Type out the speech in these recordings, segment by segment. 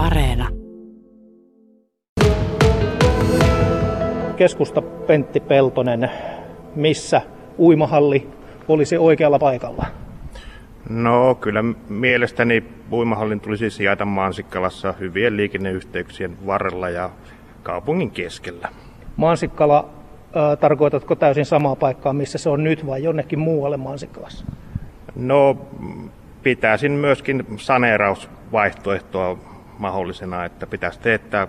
Areena. Keskusta Pentti Peltonen, missä uimahalli olisi oikealla paikalla? No kyllä mielestäni uimahallin tulisi sijata Mansikkalassa hyvien liikenneyhteyksien varrella ja kaupungin keskellä. Mansikkala, äh, tarkoitatko täysin samaa paikkaa, missä se on nyt vai jonnekin muualle Mansikkalassa? No pitäisin myöskin saneerausvaihtoehtoa mahdollisena, että pitäisi teettää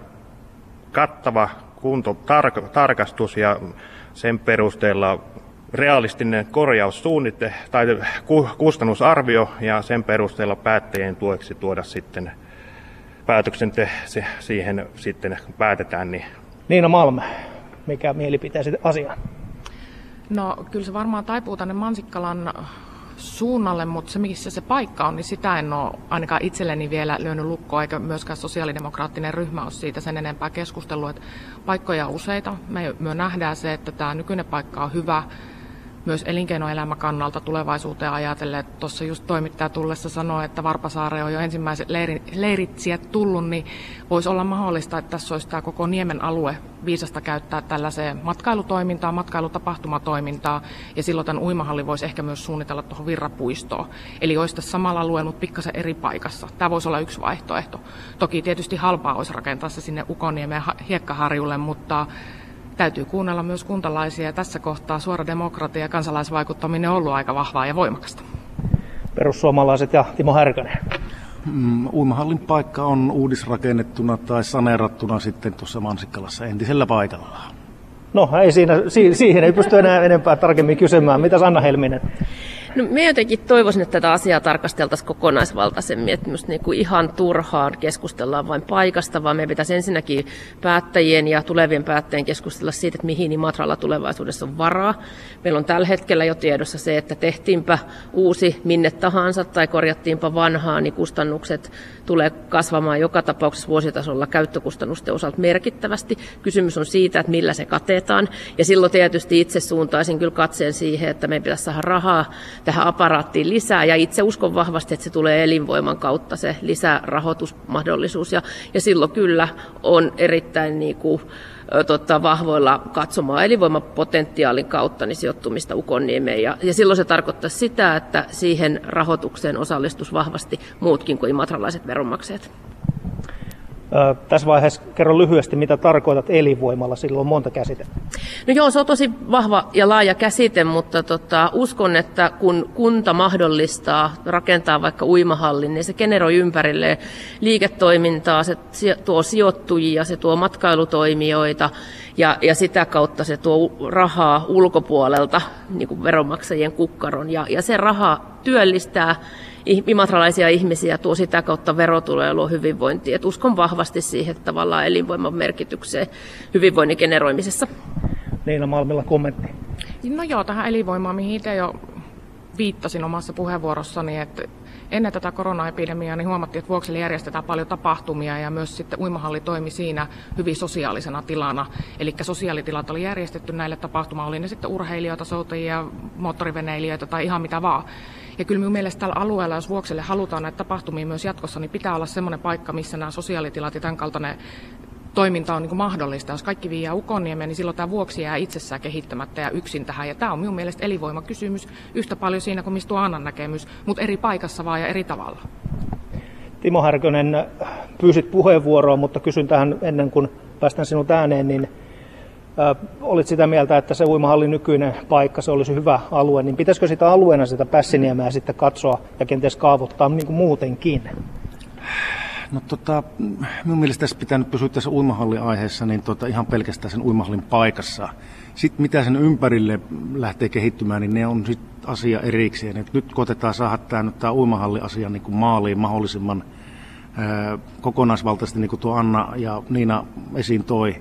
kattava kunto, tar- tarkastus ja sen perusteella realistinen korjaussuunnite tai kustannusarvio ja sen perusteella päättäjien tueksi tuoda sitten päätöksen te, se, siihen sitten päätetään. Niin. Niina Malm, mikä mielipiteesi asiaan? No kyllä se varmaan taipuu tänne Mansikkalan suunnalle, mutta se missä se paikka on, niin sitä en ole ainakaan itselleni vielä lyönyt lukkoa, eikä myöskään sosiaalidemokraattinen ryhmä ole siitä sen enempää keskustellut, että paikkoja on useita. Me, me nähdään se, että tämä nykyinen paikka on hyvä, myös elinkeinoelämän kannalta tulevaisuuteen ajatellen. Tuossa just toimittaja tullessa sanoi, että Varpasaare on jo ensimmäiset leiri, leiritsijät tullut, niin voisi olla mahdollista, että tässä olisi tämä koko Niemen alue viisasta käyttää tällaiseen matkailutoimintaan, matkailutapahtumatoimintaa, ja silloin tämän uimahalli voisi ehkä myös suunnitella tuohon virrapuistoon. Eli olisi tässä samalla alueella, mutta pikkasen eri paikassa. Tämä voisi olla yksi vaihtoehto. Toki tietysti halpaa olisi rakentaa se sinne Ukoniemen hiekkaharjulle, mutta täytyy kuunnella myös kuntalaisia ja tässä kohtaa suora demokratia ja kansalaisvaikuttaminen on ollut aika vahvaa ja voimakasta. Perussuomalaiset ja Timo Härkönen. Mm, uimahallin paikka on uudisrakennettuna tai saneerattuna sitten tuossa Mansikkalassa entisellä paikallaan. No ei siinä, siihen ei pysty enää enempää tarkemmin kysymään. Mitä Sanna Helminen? No, me jotenkin toivoisin, että tätä asiaa tarkasteltaisiin kokonaisvaltaisemmin, että myös niin ihan turhaan keskustellaan vain paikasta, vaan meidän pitäisi ensinnäkin päättäjien ja tulevien päättäjien keskustella siitä, että mihin Imatralla tulevaisuudessa on varaa. Meillä on tällä hetkellä jo tiedossa se, että tehtiinpä uusi minne tahansa tai korjattiinpa vanhaa, niin kustannukset tulee kasvamaan joka tapauksessa vuositasolla käyttökustannusten osalta merkittävästi. Kysymys on siitä, että millä se katetaan. Ja silloin tietysti itse suuntaisin kyllä katseen siihen, että meidän pitäisi saada rahaa tähän aparaattiin lisää. Ja itse uskon vahvasti, että se tulee elinvoiman kautta se lisärahoitusmahdollisuus. Ja, ja silloin kyllä on erittäin niin kuin, tota, vahvoilla katsomaan elinvoimapotentiaalin kautta niin sijoittumista Ukonniemeen. Ja, ja silloin se tarkoittaa sitä, että siihen rahoitukseen osallistus vahvasti muutkin kuin imatralaiset veronmaksajat. Tässä vaiheessa kerro lyhyesti, mitä tarkoitat elinvoimalla, sillä on monta käsitettä. No joo, se on tosi vahva ja laaja käsite, mutta tota, uskon, että kun kunta mahdollistaa rakentaa vaikka uimahallin, niin se generoi ympärille liiketoimintaa, se tuo sijoittujia, se tuo matkailutoimijoita ja, ja sitä kautta se tuo rahaa ulkopuolelta niin kuin veronmaksajien kukkaron ja, ja se raha työllistää imatralaisia ihmisiä, tuo sitä kautta verotuloja ja luo hyvinvointia. Et uskon vahvasti siihen että tavallaan elinvoiman merkitykseen hyvinvoinnin generoimisessa. Niina Malmilla kommentti. No joo, tähän elinvoimaan, mihin itse jo viittasin omassa puheenvuorossani, että ennen tätä koronaepidemiaa niin huomattiin, että Vuoksille järjestetään paljon tapahtumia ja myös sitten uimahalli toimi siinä hyvin sosiaalisena tilana. Eli sosiaalitilat oli järjestetty näille tapahtumaan, oli ne sitten urheilijoita, soutajia, moottoriveneilijöitä tai ihan mitä vaan. Ja kyllä minun mielestä tällä alueella, jos Vuokselle halutaan näitä tapahtumia myös jatkossa, niin pitää olla semmoinen paikka, missä nämä sosiaalitilat ja tämän kaltainen toiminta on niin mahdollista. Jos kaikki viiää Ukonniemeen, niin silloin tämä vuoksi jää itsessään kehittämättä ja yksin tähän. Ja tämä on minun mielestä elinvoimakysymys yhtä paljon siinä kuin mistä Annan näkemys, mutta eri paikassa vaan ja eri tavalla. Timo Härkönen, pyysit puheenvuoroa, mutta kysyn tähän ennen kuin päästään sinut ääneen, niin olit sitä mieltä, että se uimahallin nykyinen paikka, se olisi hyvä alue, niin pitäisikö sitä alueena sitä Pässiniemeä sitten katsoa ja kenties kaavoittaa niin kuin muutenkin? No tota, minun mielestä tässä pitää nyt pysyä tässä uimahallin aiheessa, niin tota, ihan pelkästään sen uimahallin paikassa. Sitten mitä sen ympärille lähtee kehittymään, niin ne on sitten asia erikseen. Et nyt koitetaan saada tämä, nyt tämä uimahalli-asia niin kuin maaliin mahdollisimman kokonaisvaltaisesti, niin kuin tuo Anna ja Niina esiin toi.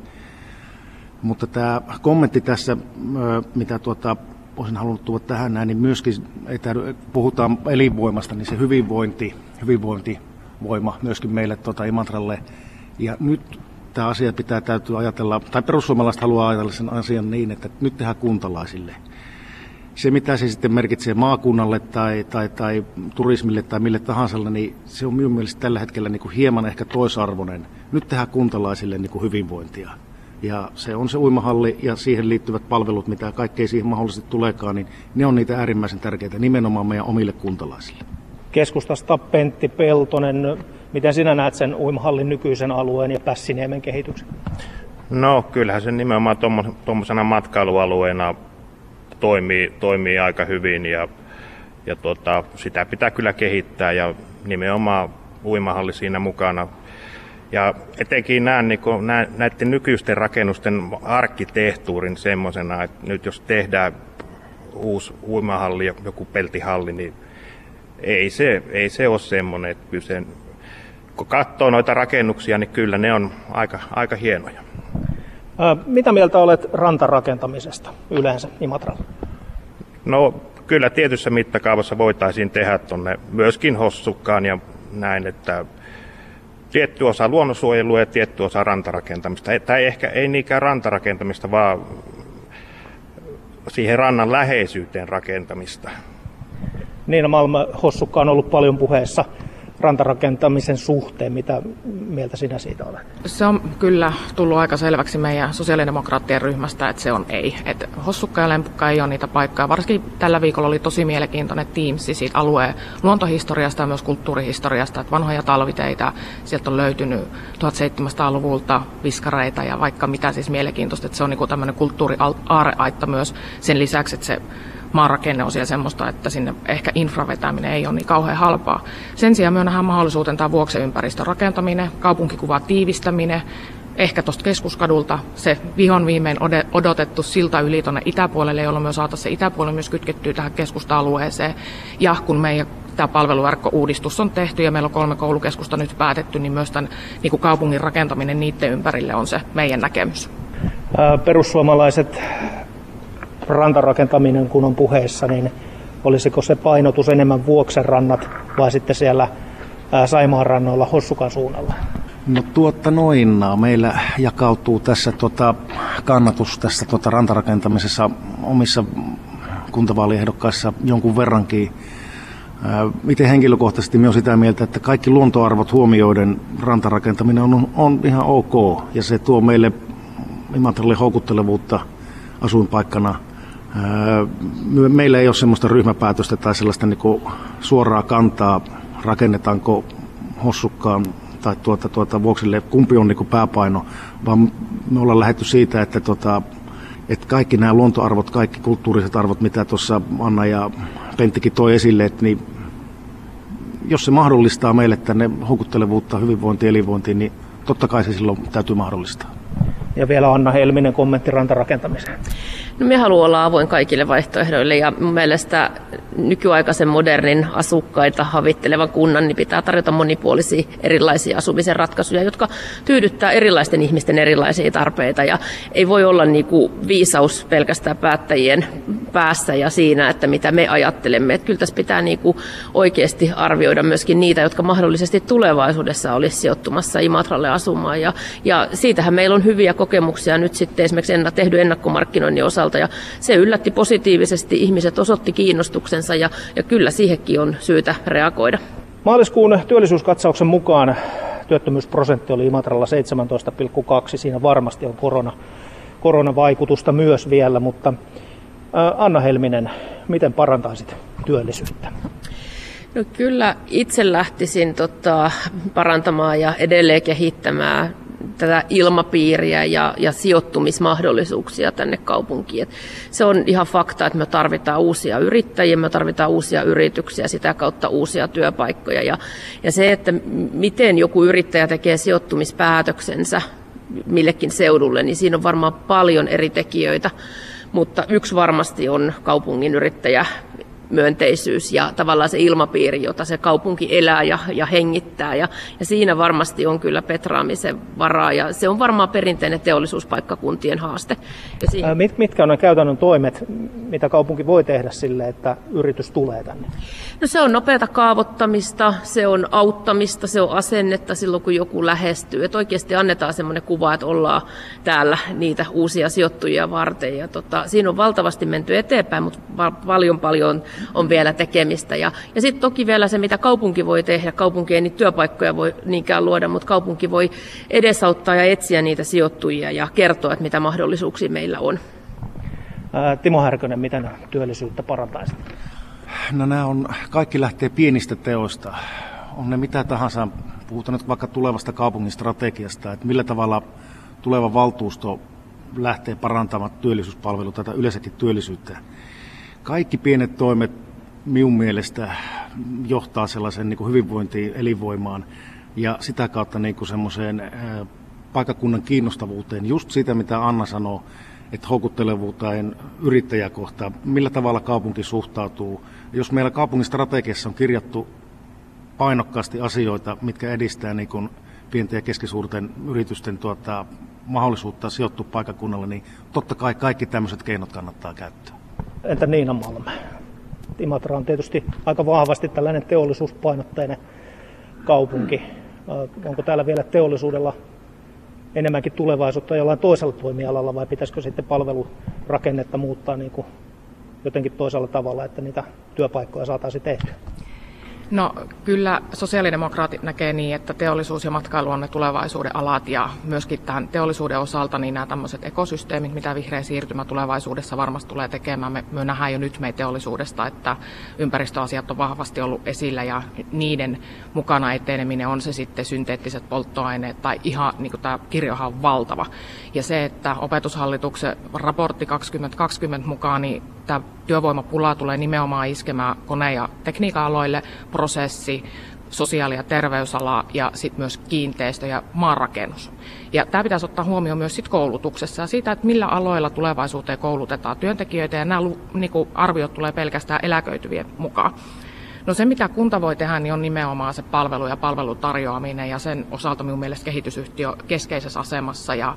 Mutta tämä kommentti tässä, mitä tuota, olisin halunnut tuoda tähän näin, niin myöskin, että puhutaan elinvoimasta, niin se hyvinvointi, hyvinvointivoima myöskin meille tuota Imatralle. Ja nyt tämä asia pitää täytyy ajatella, tai perussuomalaiset haluaa ajatella sen asian niin, että nyt tehdään kuntalaisille. Se, mitä se sitten merkitsee maakunnalle tai, tai, tai turismille tai mille tahansa, niin se on minun mielestä tällä hetkellä niin kuin hieman ehkä toisarvoinen. Nyt tehdään kuntalaisille niin kuin hyvinvointia. Ja se on se uimahalli ja siihen liittyvät palvelut, mitä kaikkea siihen mahdollisesti tuleekaan, niin ne on niitä äärimmäisen tärkeitä nimenomaan meidän omille kuntalaisille. Keskustasta Pentti Peltonen, miten sinä näet sen uimahallin nykyisen alueen ja Pässiniemen kehityksen? No kyllähän se nimenomaan tuommoisena matkailualueena toimii, toimii aika hyvin ja, ja tota, sitä pitää kyllä kehittää ja nimenomaan uimahalli siinä mukana. Ja etenkin näen niin näiden nykyisten rakennusten arkkitehtuurin semmoisena, että nyt jos tehdään uusi uimahalli, joku peltihalli, niin ei se, ei se ole semmoinen, että kyllä se, kun katsoo noita rakennuksia, niin kyllä ne on aika, aika hienoja. Mitä mieltä olet rantarakentamisesta yleensä Imatralla? No kyllä tietyssä mittakaavassa voitaisiin tehdä tuonne myöskin Hossukkaan ja näin, että tietty osa luonnonsuojelua ja tietty osa rantarakentamista. Tai ehkä ei niinkään rantarakentamista, vaan siihen rannan läheisyyteen rakentamista. Niina Malm Hossukka on ollut paljon puheessa rantarakentamisen suhteen. Mitä mieltä sinä siitä olet? Se on kyllä tullut aika selväksi meidän sosiaalidemokraattien ryhmästä, että se on ei. Että Hossukka ja Lempukka ei ole niitä paikkoja. Varsinkin tällä viikolla oli tosi mielenkiintoinen Teams siitä alueen luontohistoriasta ja myös kulttuurihistoriasta. Että vanhoja talviteitä, sieltä on löytynyt 1700-luvulta viskareita ja vaikka mitä siis mielenkiintoista. Että se on niin tämmöinen kulttuuriaareaitta myös sen lisäksi, että se maanrakenne on siellä semmoista, että sinne ehkä infravetäminen ei ole niin kauhean halpaa. Sen sijaan me nähdään mahdollisuuteen tämä vuokseympäristön rakentaminen, kaupunkikuvan tiivistäminen, ehkä tuosta keskuskadulta se vihon viimein odotettu silta yli tuonne itäpuolelle, jolloin myös saataisiin se itäpuoli myös kytkettyä tähän keskusta-alueeseen. Ja kun meidän tämä palveluverkko-uudistus on tehty ja meillä on kolme koulukeskusta nyt päätetty, niin myös tämän niin kuin kaupungin rakentaminen niiden ympärille on se meidän näkemys. Perussuomalaiset rantarakentaminen kun on puheessa, niin olisiko se painotus enemmän Vuoksen rannat vai sitten siellä Saimaan rannoilla Hossukan suunnalla? No tuotta noin, meillä jakautuu tässä tuota, kannatus tässä tuota, rantarakentamisessa omissa kuntavaaliehdokkaissa jonkun verrankin. Miten henkilökohtaisesti minä olen sitä mieltä, että kaikki luontoarvot huomioiden rantarakentaminen on, on ihan ok ja se tuo meille Imatralle houkuttelevuutta asuinpaikkana – Meillä ei ole sellaista ryhmäpäätöstä tai sellaista niin suoraa kantaa, rakennetaanko hossukkaan tai tuota, tuota, vuoksille, kumpi on niin pääpaino, vaan me ollaan lähetty siitä, että, tuota, että kaikki nämä luontoarvot, kaikki kulttuuriset arvot, mitä tuossa Anna ja Penttikin toi esille, että niin, jos se mahdollistaa meille tänne houkuttelevuutta, hyvinvointi, elinvointiin, niin totta kai se silloin täytyy mahdollistaa. Ja vielä Anna Helminen kommentti rantarakentamiseen. No me haluamme olla avoin kaikille vaihtoehdoille ja mun mielestä nykyaikaisen modernin asukkaita havittelevan kunnan niin pitää tarjota monipuolisia erilaisia asumisen ratkaisuja, jotka tyydyttää erilaisten ihmisten erilaisia tarpeita ja ei voi olla niin kuin viisaus pelkästään päättäjien päässä ja siinä, että mitä me ajattelemme. Että kyllä tässä pitää niin kuin oikeasti arvioida myöskin niitä, jotka mahdollisesti tulevaisuudessa olisi sijoittumassa Imatralle asumaan ja, ja siitähän meillä on hyviä kokemuksia nyt sitten esimerkiksi tehdyn ennakkomarkkinoinnin osalta ja se yllätti positiivisesti, ihmiset osoitti kiinnostuksensa ja, ja kyllä siihenkin on syytä reagoida. Maaliskuun työllisyyskatsauksen mukaan työttömyysprosentti oli Imatralla 17,2. Siinä varmasti on korona, koronavaikutusta myös vielä, mutta Anna Helminen, miten parantaisit työllisyyttä? No kyllä itse lähtisin tota, parantamaan ja edelleen kehittämään tätä ilmapiiriä ja, ja sijoittumismahdollisuuksia tänne kaupunkiin. Et se on ihan fakta, että me tarvitaan uusia yrittäjiä, me tarvitaan uusia yrityksiä, sitä kautta uusia työpaikkoja. Ja, ja se, että miten joku yrittäjä tekee sijoittumispäätöksensä millekin seudulle, niin siinä on varmaan paljon eri tekijöitä. Mutta yksi varmasti on kaupungin yrittäjä myönteisyys ja tavallaan se ilmapiiri, jota se kaupunki elää ja, ja hengittää. Ja, ja siinä varmasti on kyllä petraamisen varaa ja se on varmaan perinteinen teollisuuspaikkakuntien haaste. Ja siinä... Mit, mitkä on ne käytännön toimet, mitä kaupunki voi tehdä sille, että yritys tulee tänne? No se on nopeata kaavoittamista, se on auttamista, se on asennetta silloin, kun joku lähestyy. Että oikeasti annetaan semmoinen kuva, että ollaan täällä niitä uusia sijoittujia varten. Ja tota, siinä on valtavasti menty eteenpäin, mutta paljon paljon on vielä tekemistä. Ja, ja sitten toki vielä se, mitä kaupunki voi tehdä. Kaupunki ei niitä työpaikkoja voi niinkään luoda, mutta kaupunki voi edesauttaa ja etsiä niitä sijoittujia ja kertoa, että mitä mahdollisuuksia meillä on. Timo Härkönen, miten työllisyyttä parantaisi? No nämä on, kaikki lähtee pienistä teoista. On ne mitä tahansa, puhutaan nyt vaikka tulevasta kaupungin strategiasta, että millä tavalla tuleva valtuusto lähtee parantamaan työllisyyspalveluita tai yleensäkin työllisyyttä. Kaikki pienet toimet minun mielestä johtaa sellaisen niin kuin hyvinvointiin, elinvoimaan ja sitä kautta niin kuin semmoiseen paikakunnan kiinnostavuuteen. Just sitä, mitä Anna sanoo, että houkuttelevuuteen yrittäjäkohtaa, millä tavalla kaupunki suhtautuu. Jos meillä kaupungin strategiassa on kirjattu painokkaasti asioita, mitkä edistää niin kuin pienten ja keskisuurten yritysten tuota, mahdollisuutta sijoittua paikakunnalle, niin totta kai kaikki tämmöiset keinot kannattaa käyttää. Entä Niina Malm? Imatra on tietysti aika vahvasti tällainen teollisuuspainotteinen kaupunki. Onko täällä vielä teollisuudella enemmänkin tulevaisuutta jollain toisella toimialalla vai pitäisikö sitten palvelurakennetta muuttaa niin kuin jotenkin toisella tavalla, että niitä työpaikkoja saataisiin tehtyä? No kyllä sosiaalidemokraatit näkee niin, että teollisuus ja matkailu on ne tulevaisuuden alat ja myöskin tämän teollisuuden osalta niin nämä tämmöiset ekosysteemit, mitä vihreä siirtymä tulevaisuudessa varmasti tulee tekemään. Me, me nähdään jo nyt meidän teollisuudesta, että ympäristöasiat on vahvasti ollut esillä ja niiden mukana eteneminen on se sitten synteettiset polttoaineet tai ihan niin kuin tämä kirjohan on valtava. Ja se, että opetushallituksen raportti 2020 mukaan, niin tämä työvoimapula tulee nimenomaan iskemään kone- ja tekniikan aloille, prosessi, sosiaali- ja terveysala ja sitten myös kiinteistö- ja maanrakennus. Ja tämä pitäisi ottaa huomioon myös sit koulutuksessa ja siitä, että millä aloilla tulevaisuuteen koulutetaan työntekijöitä ja nämä niin arviot tulee pelkästään eläköityvien mukaan. No se, mitä kunta voi tehdä, niin on nimenomaan se palvelu ja palvelutarjoaminen ja sen osalta minun mielestä kehitysyhtiö keskeisessä asemassa ja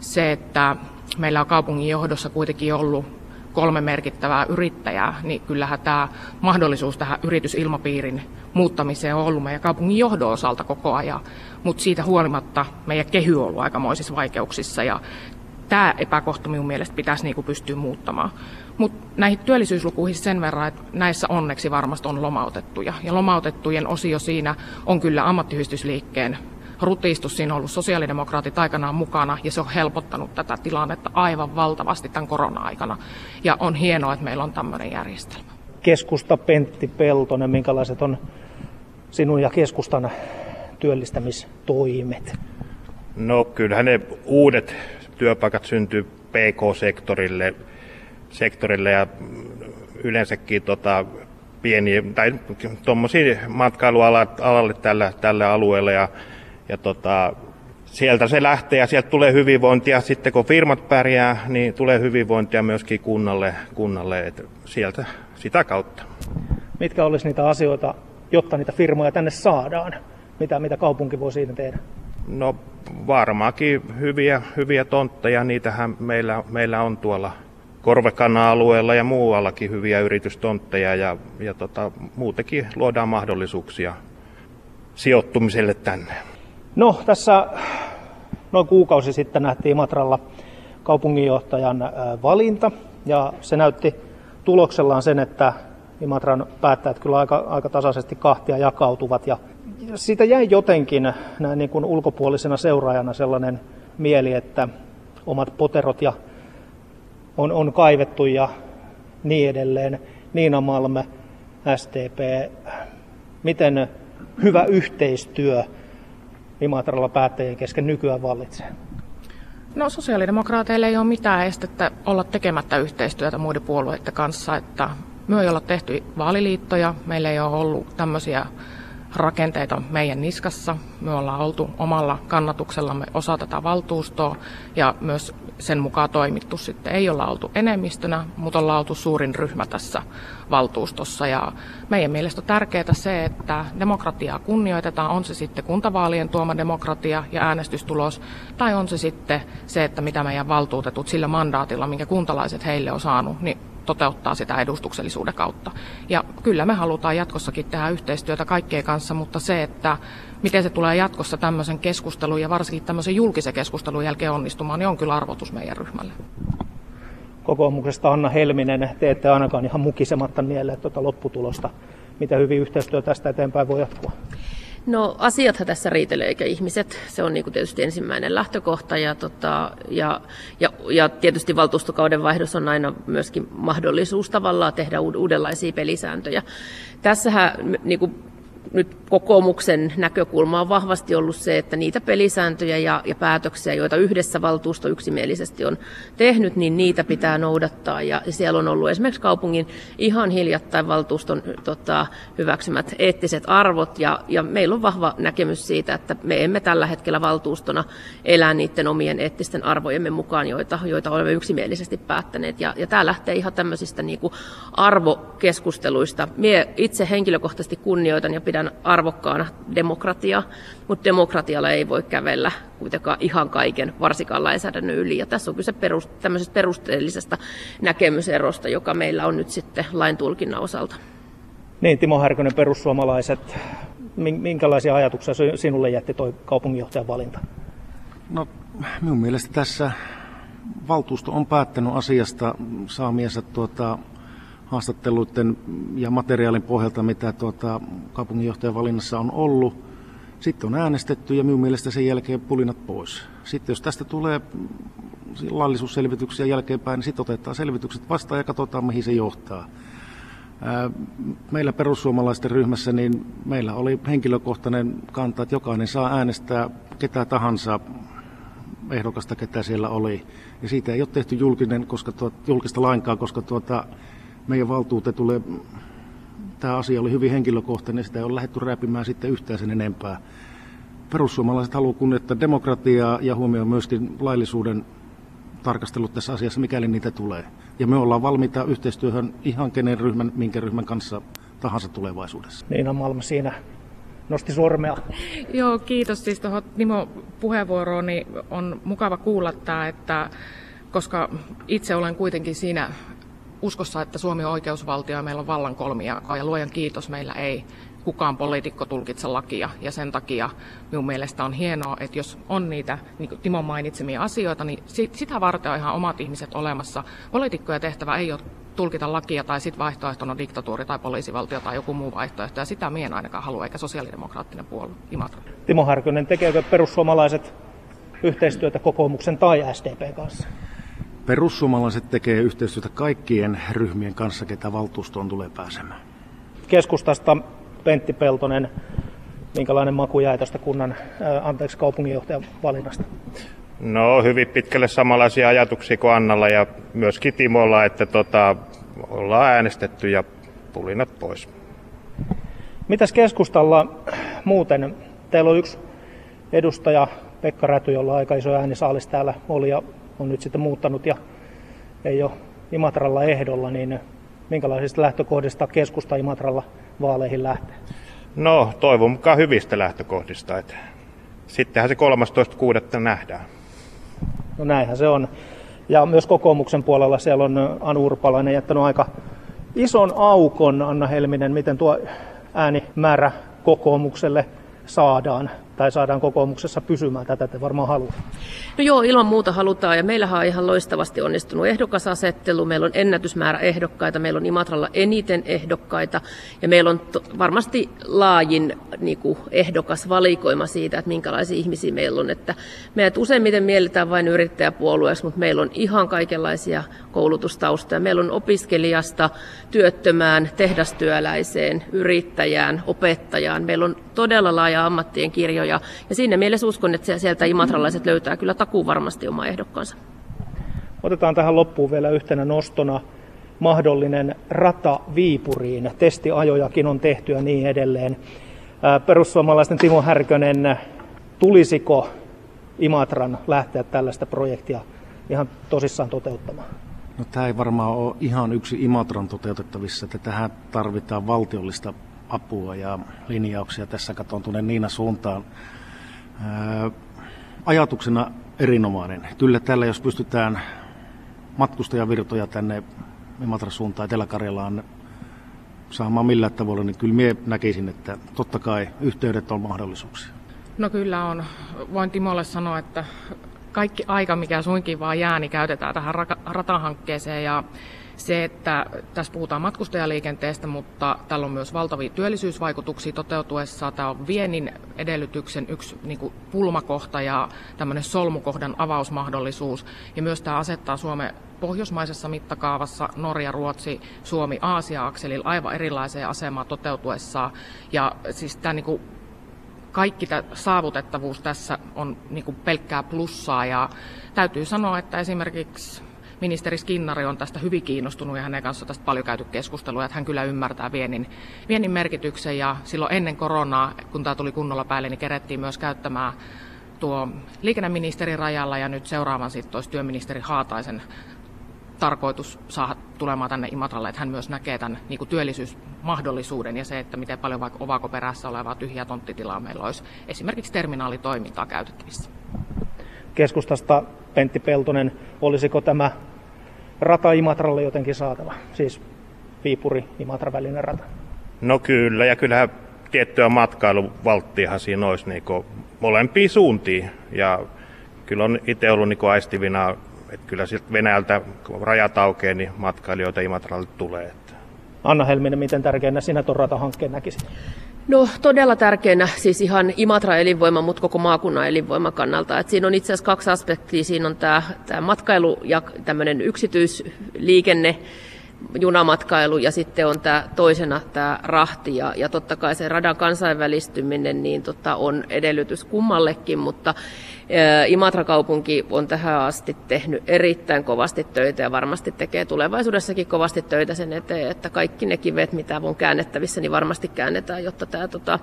se, että meillä on kaupungin johdossa kuitenkin ollut kolme merkittävää yrittäjää, niin kyllähän tämä mahdollisuus tähän yritysilmapiirin muuttamiseen on ollut meidän kaupungin johdon osalta koko ajan. Mutta siitä huolimatta meidän kehy on ollut aikamoisissa vaikeuksissa ja tämä epäkohta minun mielestä pitäisi niinku pystyä muuttamaan. Mutta näihin työllisyyslukuihin sen verran, että näissä onneksi varmasti on lomautettuja. Ja lomautettujen osio siinä on kyllä ammattiyhdistysliikkeen rutistus. Siinä on ollut sosiaalidemokraatit aikanaan mukana ja se on helpottanut tätä tilannetta aivan valtavasti tämän korona-aikana. Ja on hienoa, että meillä on tämmöinen järjestelmä. Keskusta Pentti Peltonen, minkälaiset on sinun ja keskustan työllistämistoimet? No kyllähän ne uudet työpaikat syntyy PK-sektorille sektorille ja yleensäkin tota, pieni, tai tuommoisia matkailualalle tällä, tällä alueella ja ja tota, sieltä se lähtee ja sieltä tulee hyvinvointia. Sitten kun firmat pärjää, niin tulee hyvinvointia myöskin kunnalle, kunnalle että sieltä sitä kautta. Mitkä olisi niitä asioita, jotta niitä firmoja tänne saadaan? Mitä, mitä kaupunki voi siinä tehdä? No varmaankin hyviä, hyviä tontteja, niitähän meillä, meillä on tuolla Korvekanna-alueella ja muuallakin hyviä yritystontteja ja, ja tota, muutenkin luodaan mahdollisuuksia sijoittumiselle tänne. No, tässä noin kuukausi sitten nähtiin Matralla kaupunginjohtajan valinta ja se näytti tuloksellaan sen, että Imatran päättäjät kyllä aika, aika tasaisesti kahtia jakautuvat ja siitä jäi jotenkin näin niin kuin ulkopuolisena seuraajana sellainen mieli, että omat poterot ja on, on kaivettu ja niin edelleen. Niina Malme, STP, miten hyvä yhteistyö Imatralla päättäjien kesken nykyään vallitsee? No sosiaalidemokraateille ei ole mitään estettä olla tekemättä yhteistyötä muiden puolueiden kanssa, että me ei olla tehty vaaliliittoja, meillä ei ole ollut tämmöisiä rakenteita meidän niskassa. Me ollaan oltu omalla kannatuksellamme osa tätä valtuustoa ja myös sen mukaan toimittu sitten. Ei olla oltu enemmistönä, mutta ollaan oltu suurin ryhmä tässä valtuustossa. Ja meidän mielestä on tärkeää se, että demokratiaa kunnioitetaan, on se sitten kuntavaalien tuoma demokratia ja äänestystulos, tai on se sitten se, että mitä meidän valtuutetut sillä mandaatilla, minkä kuntalaiset heille on saanut, niin toteuttaa sitä edustuksellisuuden kautta. Ja kyllä me halutaan jatkossakin tehdä yhteistyötä kaikkien kanssa, mutta se, että miten se tulee jatkossa tämmöisen keskustelun ja varsinkin tämmöisen julkisen keskustelun jälkeen onnistumaan, niin on kyllä arvotus meidän ryhmälle. Kokoomuksesta Anna Helminen, te ette ainakaan ihan mukisematta mieleen tuota lopputulosta. Mitä hyvin yhteistyö tästä eteenpäin voi jatkua? No asiathan tässä riitelee eikä ihmiset. Se on niin kuin tietysti ensimmäinen lähtökohta ja, tota, ja, ja, ja tietysti valtuustokauden vaihdos on aina myöskin mahdollisuus tavallaan tehdä uudenlaisia pelisääntöjä. Tässähän niin kuin nyt kokoomuksen näkökulma on vahvasti ollut se, että niitä pelisääntöjä ja, ja päätöksiä, joita yhdessä valtuusto yksimielisesti on tehnyt, niin niitä pitää noudattaa. Ja, siellä on ollut esimerkiksi kaupungin ihan hiljattain valtuuston tota, hyväksymät eettiset arvot, ja, ja meillä on vahva näkemys siitä, että me emme tällä hetkellä valtuustona elää niiden omien eettisten arvojemme mukaan, joita, joita olemme yksimielisesti päättäneet. Ja, ja tämä lähtee ihan tämmöisistä niin kuin arvokeskusteluista. Mie itse henkilökohtaisesti kunnioitan ja pidän arvokkaana demokratiaa, mutta demokratialla ei voi kävellä kuitenkaan ihan kaiken, varsinkaan lainsäädännön yli. Ja tässä on kyse perus, tämmöisestä perusteellisesta näkemyserosta, joka meillä on nyt sitten lain tulkinnan osalta. Niin, Timo Härkönen, perussuomalaiset, minkälaisia ajatuksia sinulle jätti tuo kaupunginjohtajan valinta? No, minun mielestä tässä valtuusto on päättänyt asiasta saamiensa tuota, haastatteluiden ja materiaalin pohjalta, mitä tuota, kaupunginjohtajan valinnassa on ollut. Sitten on äänestetty ja minun mielestä sen jälkeen pulinat pois. Sitten jos tästä tulee laillisuusselvityksiä jälkeenpäin, niin sitten otetaan selvitykset vastaan ja katsotaan, mihin se johtaa. Meillä perussuomalaisten ryhmässä niin meillä oli henkilökohtainen kanta, että jokainen saa äänestää ketä tahansa ehdokasta, ketä siellä oli. Ja siitä ei ole tehty julkinen, koska tuot, julkista lainkaan, koska tuota, meidän valtuutetulle tämä asia oli hyvin henkilökohtainen, sitä ei ole lähdetty rääpimään sitten yhtään sen enempää. Perussuomalaiset haluavat kunnioittaa demokratiaa ja huomioon myöskin laillisuuden tarkastelut tässä asiassa, mikäli niitä tulee. Ja me ollaan valmiita yhteistyöhön ihan kenen ryhmän, minkä ryhmän kanssa tahansa tulevaisuudessa. Niina Malma siinä nosti sormea. Joo, kiitos siis tuohon Nimo puheenvuoroon. Niin on mukava kuulla tämä, että koska itse olen kuitenkin siinä uskossa, että Suomi on oikeusvaltio ja meillä on vallan kolmijakoa ja luojan kiitos meillä ei kukaan poliitikko tulkitse lakia ja sen takia minun mielestä on hienoa, että jos on niitä niin kuin Timon mainitsemia asioita, niin sitä varten on ihan omat ihmiset olemassa. Poliitikkoja tehtävä ei ole tulkita lakia tai sitten vaihtoehtona diktatuuri tai poliisivaltio tai joku muu vaihtoehto ja sitä minä en ainakaan halua eikä sosiaalidemokraattinen puolue Imatra. Timo Harkonen, tekeekö perussuomalaiset yhteistyötä kokoomuksen tai SDP kanssa? Perussuomalaiset tekee yhteistyötä kaikkien ryhmien kanssa, ketä valtuustoon tulee pääsemään. Keskustasta Pentti Peltonen, minkälainen maku jäi tästä kunnan, anteeksi, kaupunginjohtajan valinnasta? No hyvin pitkälle samanlaisia ajatuksia kuin Annalla ja myöskin Timolla, että tota, ollaan äänestetty ja pulinat pois. Mitäs keskustalla muuten? Teillä on yksi edustaja, Pekka Räty, jolla aika iso äänisaalis täällä oli ja on nyt sitten muuttanut ja ei ole Imatralla ehdolla, niin minkälaisista lähtökohdista keskusta Imatralla vaaleihin lähtee? No toivon mukaan hyvistä lähtökohdista. Että sittenhän se 13.6. nähdään. No näinhän se on. Ja myös kokoomuksen puolella siellä on Anu Urpalainen jättänyt aika ison aukon, Anna Helminen, miten tuo äänimäärä kokoomukselle saadaan tai saadaan kokoomuksessa pysymään. Tätä te varmaan haluatte. No joo, ilman muuta halutaan ja meillähän on ihan loistavasti onnistunut ehdokasasettelu. Meillä on ennätysmäärä ehdokkaita, meillä on Imatralla eniten ehdokkaita ja meillä on to- varmasti laajin niin kuin, ehdokas valikoima siitä, että minkälaisia ihmisiä meillä on. Että meidät useimmiten mielletään vain yrittäjäpuolueeksi, mutta meillä on ihan kaikenlaisia koulutustaustoja. Meillä on opiskelijasta työttömään, tehdastyöläiseen, yrittäjään, opettajaan. Meillä on todella laaja ammattien kirjo ja, ja siinä mielessä uskon, että sieltä imatralaiset löytää kyllä takuu varmasti oma ehdokkaansa. Otetaan tähän loppuun vielä yhtenä nostona mahdollinen rata Viipuriin. Testiajojakin on tehty ja niin edelleen. Perussuomalaisten Timo Härkönen, tulisiko Imatran lähteä tällaista projektia ihan tosissaan toteuttamaan? No, tämä ei varmaan ole ihan yksi Imatran toteutettavissa, että tähän tarvitaan valtiollista apua ja linjauksia. Tässä katson tuonne Niina suuntaan. Ajatuksena erinomainen. Kyllä tällä, jos pystytään matkustajavirtoja tänne Imatran suuntaan Etelä-Karjalaan saamaan millään tavalla, niin kyllä minä näkisin, että totta kai yhteydet on mahdollisuuksia. No kyllä on. Voin Timolle sanoa, että kaikki aika, mikä suinkin vaan jää, niin käytetään tähän ratahankkeeseen ja se, että tässä puhutaan matkustajaliikenteestä, mutta tällä on myös valtavia työllisyysvaikutuksia toteutuessa. Tämä on viennin edellytyksen yksi niin kuin pulmakohta ja tämmöinen solmukohdan avausmahdollisuus. Ja myös tämä asettaa Suomen pohjoismaisessa mittakaavassa Norja, Ruotsi, Suomi, Aasia-akselilla aivan erilaiseen asemaan toteutuessaan. Ja siis tämä niin kuin kaikki tämä saavutettavuus tässä on niin pelkkää plussaa ja täytyy sanoa, että esimerkiksi ministeri Skinnari on tästä hyvin kiinnostunut ja hänen kanssa tästä paljon käyty keskustelua, että hän kyllä ymmärtää viennin, viennin merkityksen ja silloin ennen koronaa, kun tämä tuli kunnolla päälle, niin kerettiin myös käyttämään tuo liikenneministeri rajalla ja nyt seuraavan sitten olisi työministeri Haataisen tarkoitus saada tulemaan tänne Imatralle, että hän myös näkee tämän niin kuin työllisyysmahdollisuuden ja se, että miten paljon vaikka ovako perässä olevaa tyhjää tonttitilaa meillä olisi esimerkiksi terminaalitoimintaa käytettävissä. Keskustasta Pentti Peltonen, olisiko tämä rata Imatralle jotenkin saatava, siis Viipuri-Imatra välinen rata? No kyllä, ja kyllähän tiettyä matkailuvalttiahan siinä olisi niin molempiin suuntiin. Ja kyllä on itse ollut niin aistivina että kyllä sieltä Venäjältä, kun rajat aukeaa, niin matkailijoita Imatralle tulee. Anna Helminen, miten tärkeänä sinä tuon ratahankkeen näkisit? No todella tärkeänä, siis ihan Imatra-elinvoima, mutta koko maakunnan elinvoiman kannalta. Et siinä on itse asiassa kaksi aspektia. Siinä on tämä matkailu ja tämmöinen yksityisliikenne, junamatkailu ja sitten on tämä toisena tämä rahti ja, ja totta kai se radan kansainvälistyminen niin tota, on edellytys kummallekin, mutta Imatra-kaupunki on tähän asti tehnyt erittäin kovasti töitä ja varmasti tekee tulevaisuudessakin kovasti töitä sen eteen, että kaikki ne kivet, mitä on käännettävissä, niin varmasti käännetään, jotta tämä tota,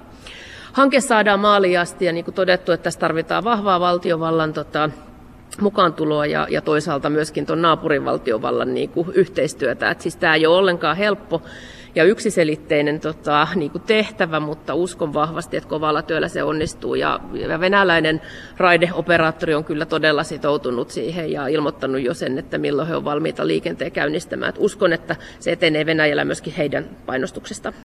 hanke saadaan maaliin asti. Ja niin kuin todettu, että tässä tarvitaan vahvaa valtiovallan tota, mukaantuloa ja, ja toisaalta myöskin tuon naapurin valtiovallan niin kuin yhteistyötä. Et siis tämä ei ole ollenkaan helppo ja yksiselitteinen tota, niin kuin tehtävä, mutta uskon vahvasti, että kovalla työllä se onnistuu. Ja, ja venäläinen raideoperaattori on kyllä todella sitoutunut siihen ja ilmoittanut jo sen, että milloin he ovat valmiita liikenteen käynnistämään. Et uskon, että se etenee Venäjällä myöskin heidän painostuksesta.